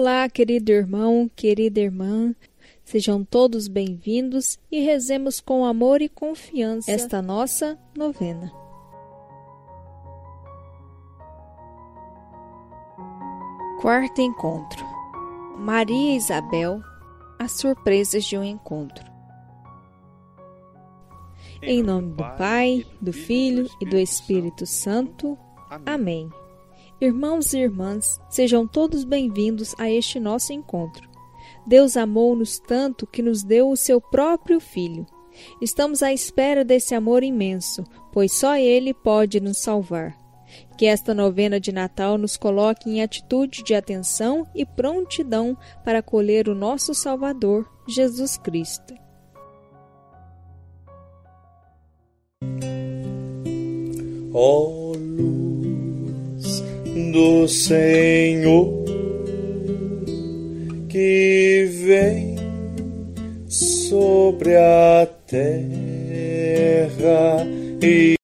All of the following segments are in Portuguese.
Olá, querido irmão, querida irmã. Sejam todos bem-vindos e rezemos com amor e confiança esta nossa novena. Quarto encontro. Maria e Isabel, as surpresas de um encontro. Em nome do Pai, do Filho e do Espírito Santo. Amém. Irmãos e irmãs, sejam todos bem-vindos a este nosso encontro. Deus amou-nos tanto que nos deu o seu próprio Filho. Estamos à espera desse amor imenso, pois só Ele pode nos salvar. Que esta novena de Natal nos coloque em atitude de atenção e prontidão para acolher o nosso Salvador, Jesus Cristo. Oh, do Senhor que vem sobre a terra e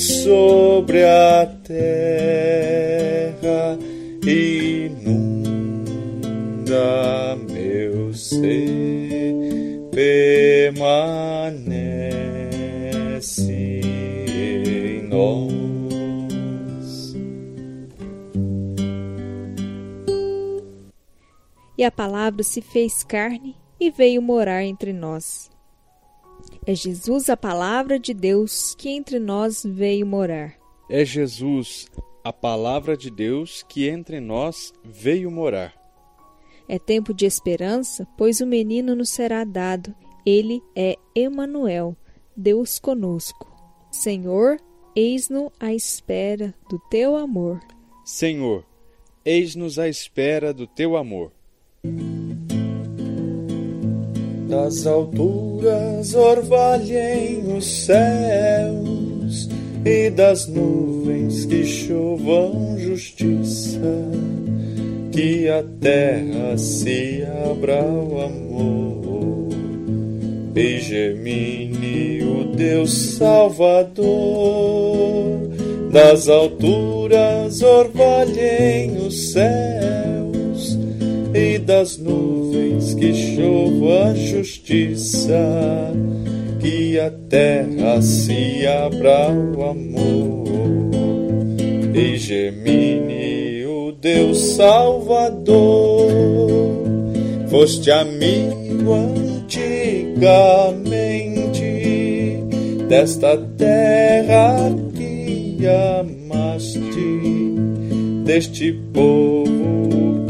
sobre a terra inunda meu ser, permanece em nós. E a palavra se fez carne e veio morar entre nós. É Jesus a palavra de Deus que entre nós veio morar. É Jesus a palavra de Deus que entre nós veio morar. É tempo de esperança, pois o menino nos será dado. Ele é Emanuel, Deus conosco. Senhor, eis-nos à espera do teu amor. Senhor, eis-nos à espera do teu amor. Das alturas orvalhem os céus e das nuvens que chovam justiça, que a terra se abra ao amor. E gemine o Deus Salvador, das alturas orvalhem os céus das nuvens que chova a justiça, que a terra se abra ao amor e gemine o Deus Salvador. Foste amigo antigamente desta terra que amaste, deste povo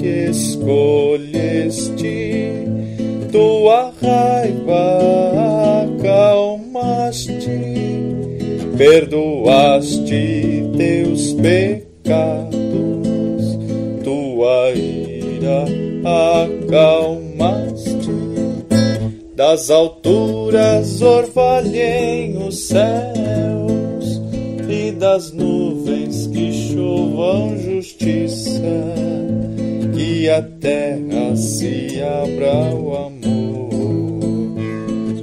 que escolheste, tua raiva acalmaste, perdoaste teus pecados, tua ira acalmaste. Das alturas orvalhem os céus e das nuvens que chovam justiça, que a terra se abra ao amor.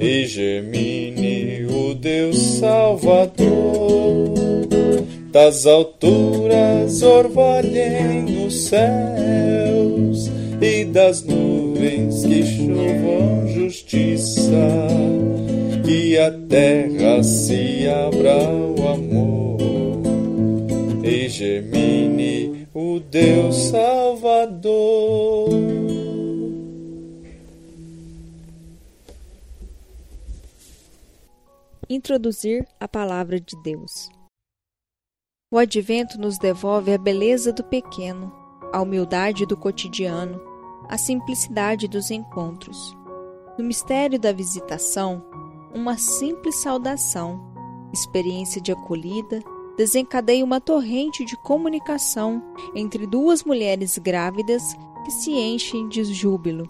E gemine o Deus Salvador. Das alturas orvalhem os céus. E das nuvens que chovam justiça, que a terra se abra ao amor o Deus Salvador. Introduzir a palavra de Deus. O advento nos devolve a beleza do pequeno, a humildade do cotidiano, a simplicidade dos encontros. No mistério da visitação, uma simples saudação, experiência de acolhida, desencadeia uma torrente de comunicação entre duas mulheres grávidas que se enchem de júbilo,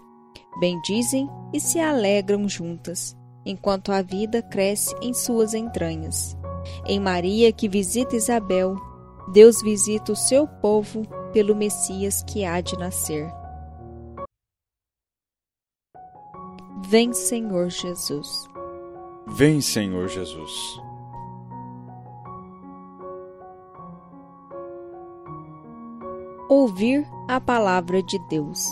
bendizem e se alegram juntas, enquanto a vida cresce em suas entranhas. Em Maria, que visita Isabel, Deus visita o seu povo pelo Messias que há de nascer. Vem, Senhor Jesus. Vem, Senhor Jesus. Ouvir a palavra de Deus.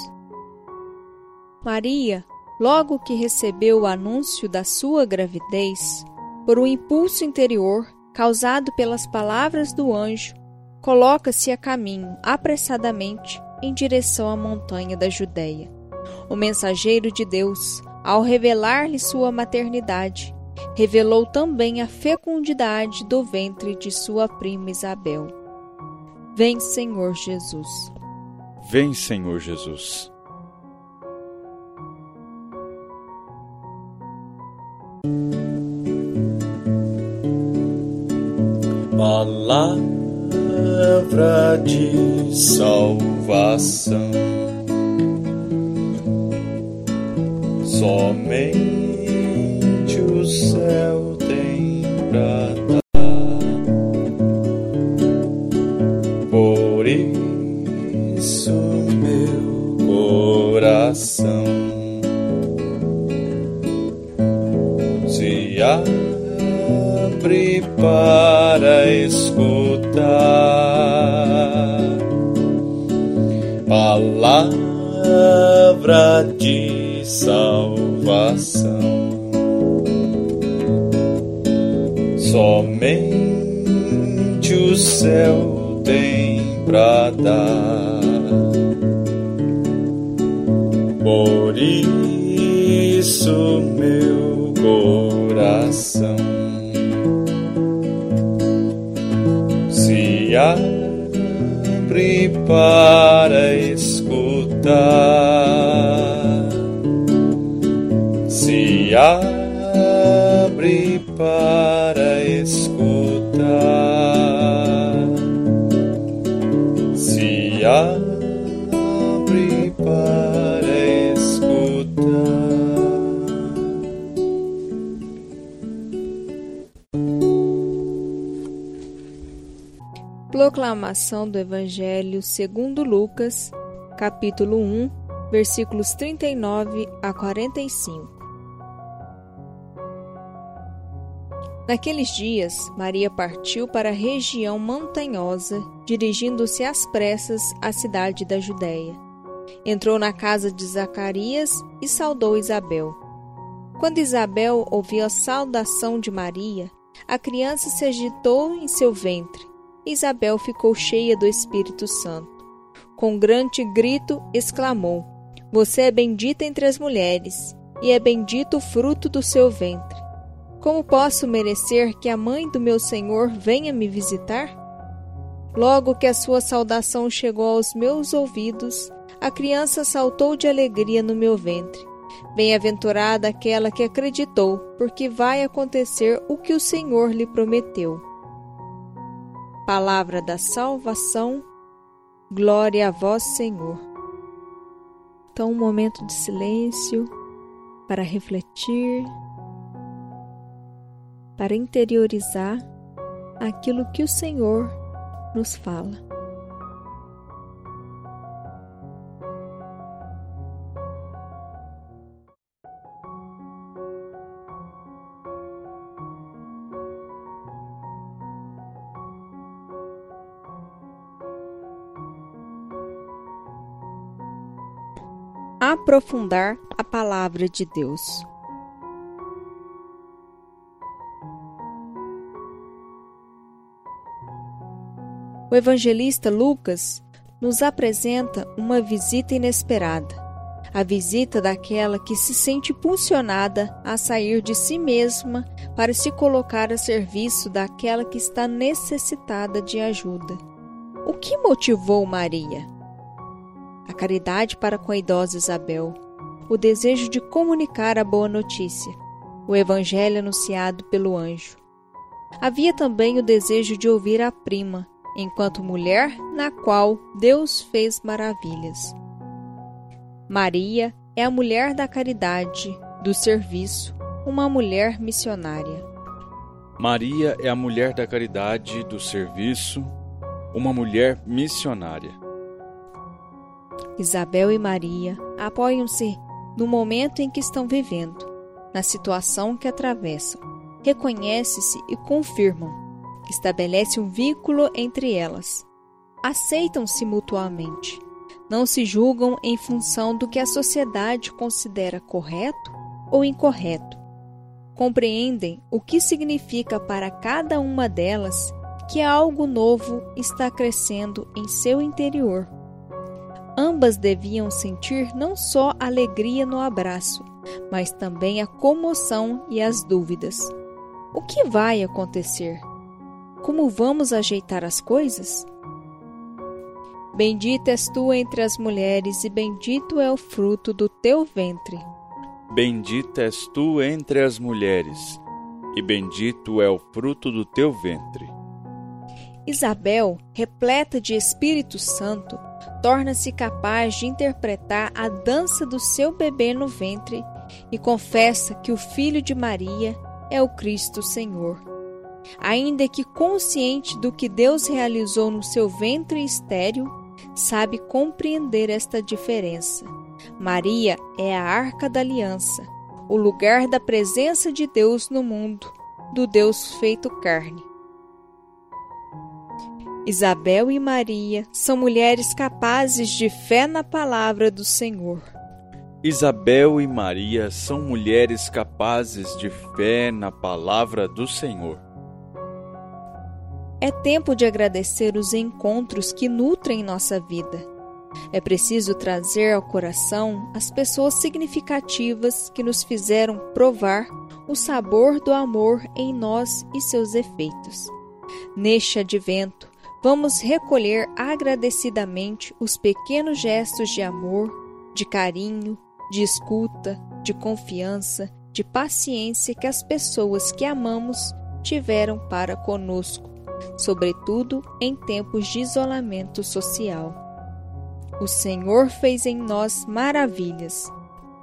Maria, logo que recebeu o anúncio da sua gravidez, por um impulso interior causado pelas palavras do anjo, coloca-se a caminho apressadamente em direção à montanha da Judéia. O mensageiro de Deus, ao revelar-lhe sua maternidade, revelou também a fecundidade do ventre de sua prima Isabel. Vem, Senhor Jesus. Vem, Senhor Jesus. Palavra de salvação. Somente o céu Por isso, meu coração se abre para escutar palavra de salvação. Isso, meu coração. Se abre para escutar, se abre para Proclamação do Evangelho segundo Lucas, capítulo 1, versículos 39 a 45. Naqueles dias, Maria partiu para a região montanhosa, dirigindo-se às pressas à cidade da Judéia. Entrou na casa de Zacarias e saudou Isabel. Quando Isabel ouviu a saudação de Maria, a criança se agitou em seu ventre. Isabel ficou cheia do Espírito Santo. Com grande grito exclamou: Você é bendita entre as mulheres, e é bendito o fruto do seu ventre. Como posso merecer que a mãe do meu Senhor venha me visitar? Logo que a sua saudação chegou aos meus ouvidos, a criança saltou de alegria no meu ventre. Bem-aventurada aquela que acreditou, porque vai acontecer o que o Senhor lhe prometeu. Palavra da salvação, glória a vós, Senhor. Então, um momento de silêncio para refletir, para interiorizar aquilo que o Senhor nos fala. Aprofundar a palavra de Deus. O evangelista Lucas nos apresenta uma visita inesperada, a visita daquela que se sente impulsionada a sair de si mesma para se colocar a serviço daquela que está necessitada de ajuda. O que motivou Maria? A caridade para com a idosa Isabel, o desejo de comunicar a boa notícia, o evangelho anunciado pelo anjo. Havia também o desejo de ouvir a prima, enquanto mulher na qual Deus fez maravilhas. Maria é a mulher da caridade, do serviço, uma mulher missionária. Maria é a mulher da caridade, do serviço, uma mulher missionária. Isabel e Maria apoiam-se no momento em que estão vivendo, na situação que atravessam. Reconhecem-se e confirmam. Estabelece um vínculo entre elas. Aceitam-se mutuamente. Não se julgam em função do que a sociedade considera correto ou incorreto. Compreendem o que significa para cada uma delas que algo novo está crescendo em seu interior. Ambas deviam sentir não só alegria no abraço, mas também a comoção e as dúvidas. O que vai acontecer? Como vamos ajeitar as coisas? Bendita és tu entre as mulheres, e bendito é o fruto do teu ventre. Bendita és tu entre as mulheres, e bendito é o fruto do teu ventre. Isabel, repleta de Espírito Santo, torna-se capaz de interpretar a dança do seu bebê no ventre e confessa que o filho de Maria é o Cristo Senhor. Ainda que consciente do que Deus realizou no seu ventre estéril, sabe compreender esta diferença. Maria é a arca da aliança, o lugar da presença de Deus no mundo, do Deus feito carne. Isabel e Maria são mulheres capazes de fé na palavra do Senhor. Isabel e Maria são mulheres capazes de fé na palavra do Senhor. É tempo de agradecer os encontros que nutrem nossa vida. É preciso trazer ao coração as pessoas significativas que nos fizeram provar o sabor do amor em nós e seus efeitos. Neste advento, vamos recolher agradecidamente os pequenos gestos de amor, de carinho, de escuta, de confiança, de paciência que as pessoas que amamos tiveram para conosco, sobretudo em tempos de isolamento social. O Senhor fez em nós maravilhas.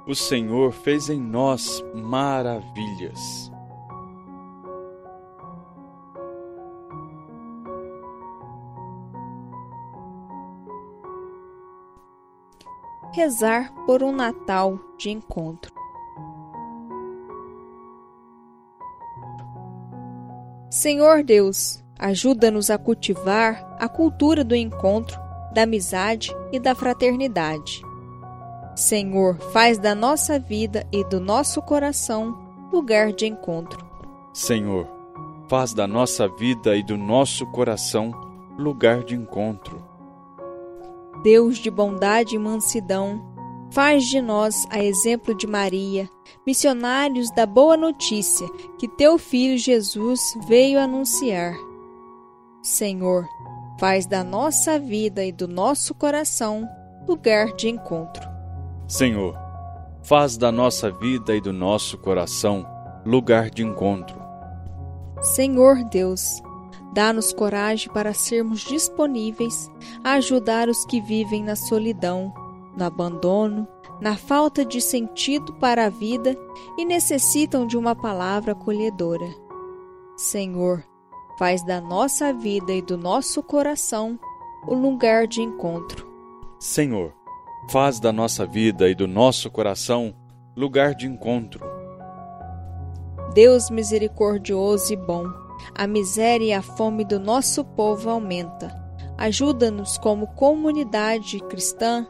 O Senhor fez em nós maravilhas. Rezar por um Natal de encontro. Senhor Deus, ajuda-nos a cultivar a cultura do encontro, da amizade e da fraternidade. Senhor, faz da nossa vida e do nosso coração lugar de encontro. Senhor, faz da nossa vida e do nosso coração lugar de encontro. Deus de bondade e mansidão, faz de nós, a exemplo de Maria, missionários da boa notícia que teu filho Jesus veio anunciar. Senhor, faz da nossa vida e do nosso coração lugar de encontro. Senhor, faz da nossa vida e do nosso coração lugar de encontro. Senhor Deus, Dá-nos coragem para sermos disponíveis a ajudar os que vivem na solidão, no abandono, na falta de sentido para a vida e necessitam de uma palavra acolhedora. Senhor, faz da nossa vida e do nosso coração o lugar de encontro. Senhor, faz da nossa vida e do nosso coração lugar de encontro. Deus misericordioso e bom, a miséria e a fome do nosso povo aumenta. Ajuda-nos como comunidade cristã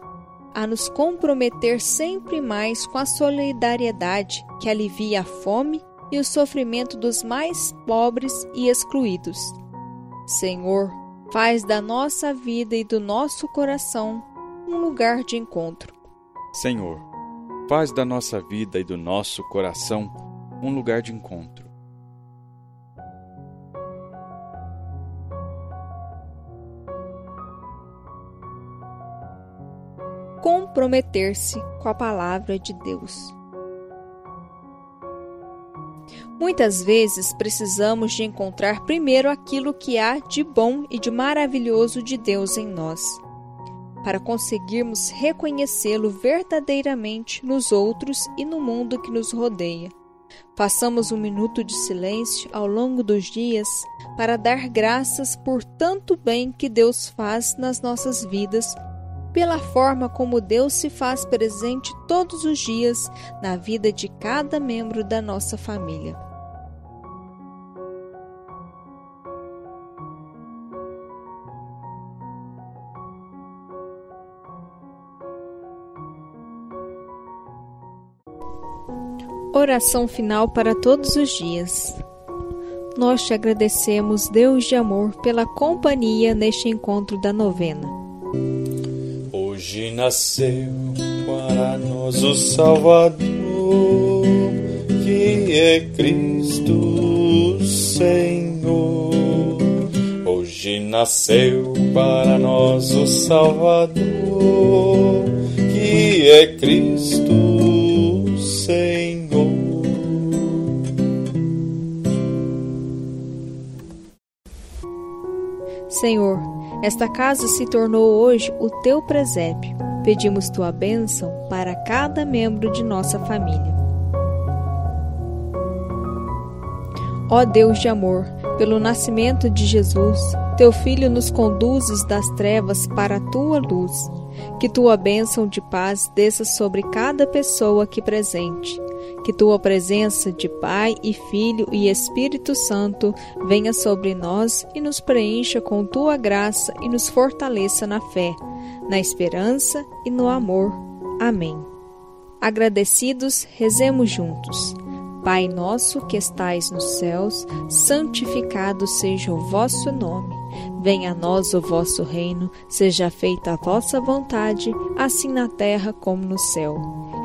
a nos comprometer sempre mais com a solidariedade que alivia a fome e o sofrimento dos mais pobres e excluídos. Senhor, faz da nossa vida e do nosso coração um lugar de encontro. Senhor, faz da nossa vida e do nosso coração um lugar de encontro. Comprometer-se com a palavra de Deus. Muitas vezes precisamos de encontrar primeiro aquilo que há de bom e de maravilhoso de Deus em nós. para conseguirmos reconhecê-lo verdadeiramente nos outros e no mundo que nos rodeia. Façamos um minuto de silêncio ao longo dos dias para dar graças por tanto bem que Deus faz nas nossas vidas, pela forma como Deus se faz presente todos os dias na vida de cada membro da nossa família. Oração final para todos os dias. Nós te agradecemos, Deus de amor, pela companhia neste encontro da novena. Hoje nasceu para nós o Salvador, que é Cristo Senhor. Hoje nasceu para nós o Salvador, que é Cristo Senhor, esta casa se tornou hoje o teu presépio. Pedimos tua bênção para cada membro de nossa família. Ó Deus de amor, pelo nascimento de Jesus, teu Filho nos conduzes das trevas para a tua luz. Que tua bênção de paz desça sobre cada pessoa aqui presente que tua presença de Pai e Filho e Espírito Santo venha sobre nós e nos preencha com tua graça e nos fortaleça na fé, na esperança e no amor. Amém. Agradecidos, rezemos juntos. Pai nosso que estais nos céus, santificado seja o vosso nome. Venha a nós o vosso reino, seja feita a vossa vontade, assim na terra como no céu.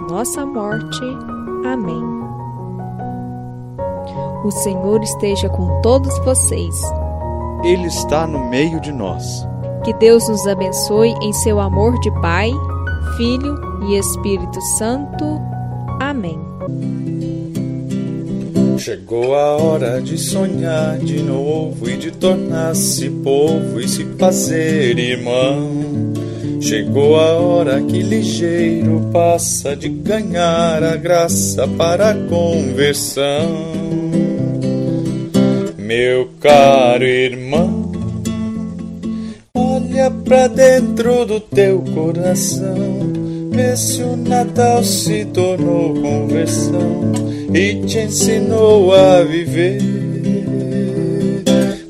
nossa morte. Amém. O Senhor esteja com todos vocês. Ele está no meio de nós. Que Deus nos abençoe em seu amor de Pai, Filho e Espírito Santo. Amém. Chegou a hora de sonhar de novo e de tornar-se povo e se fazer irmão. Chegou a hora que ligeiro passa de ganhar a graça para a conversão. Meu caro irmão, olha pra dentro do teu coração, vê se o Natal se tornou conversão e te ensinou a viver.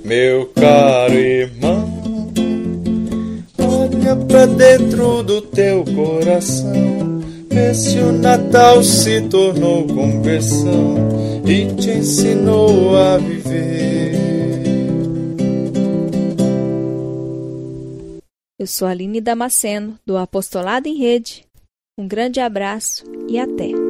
Meu caro irmão, Olha pra dentro do teu coração. Vê se o Natal se tornou conversão e te ensinou a viver. Eu sou Aline Damasceno, do Apostolado em Rede. Um grande abraço e até!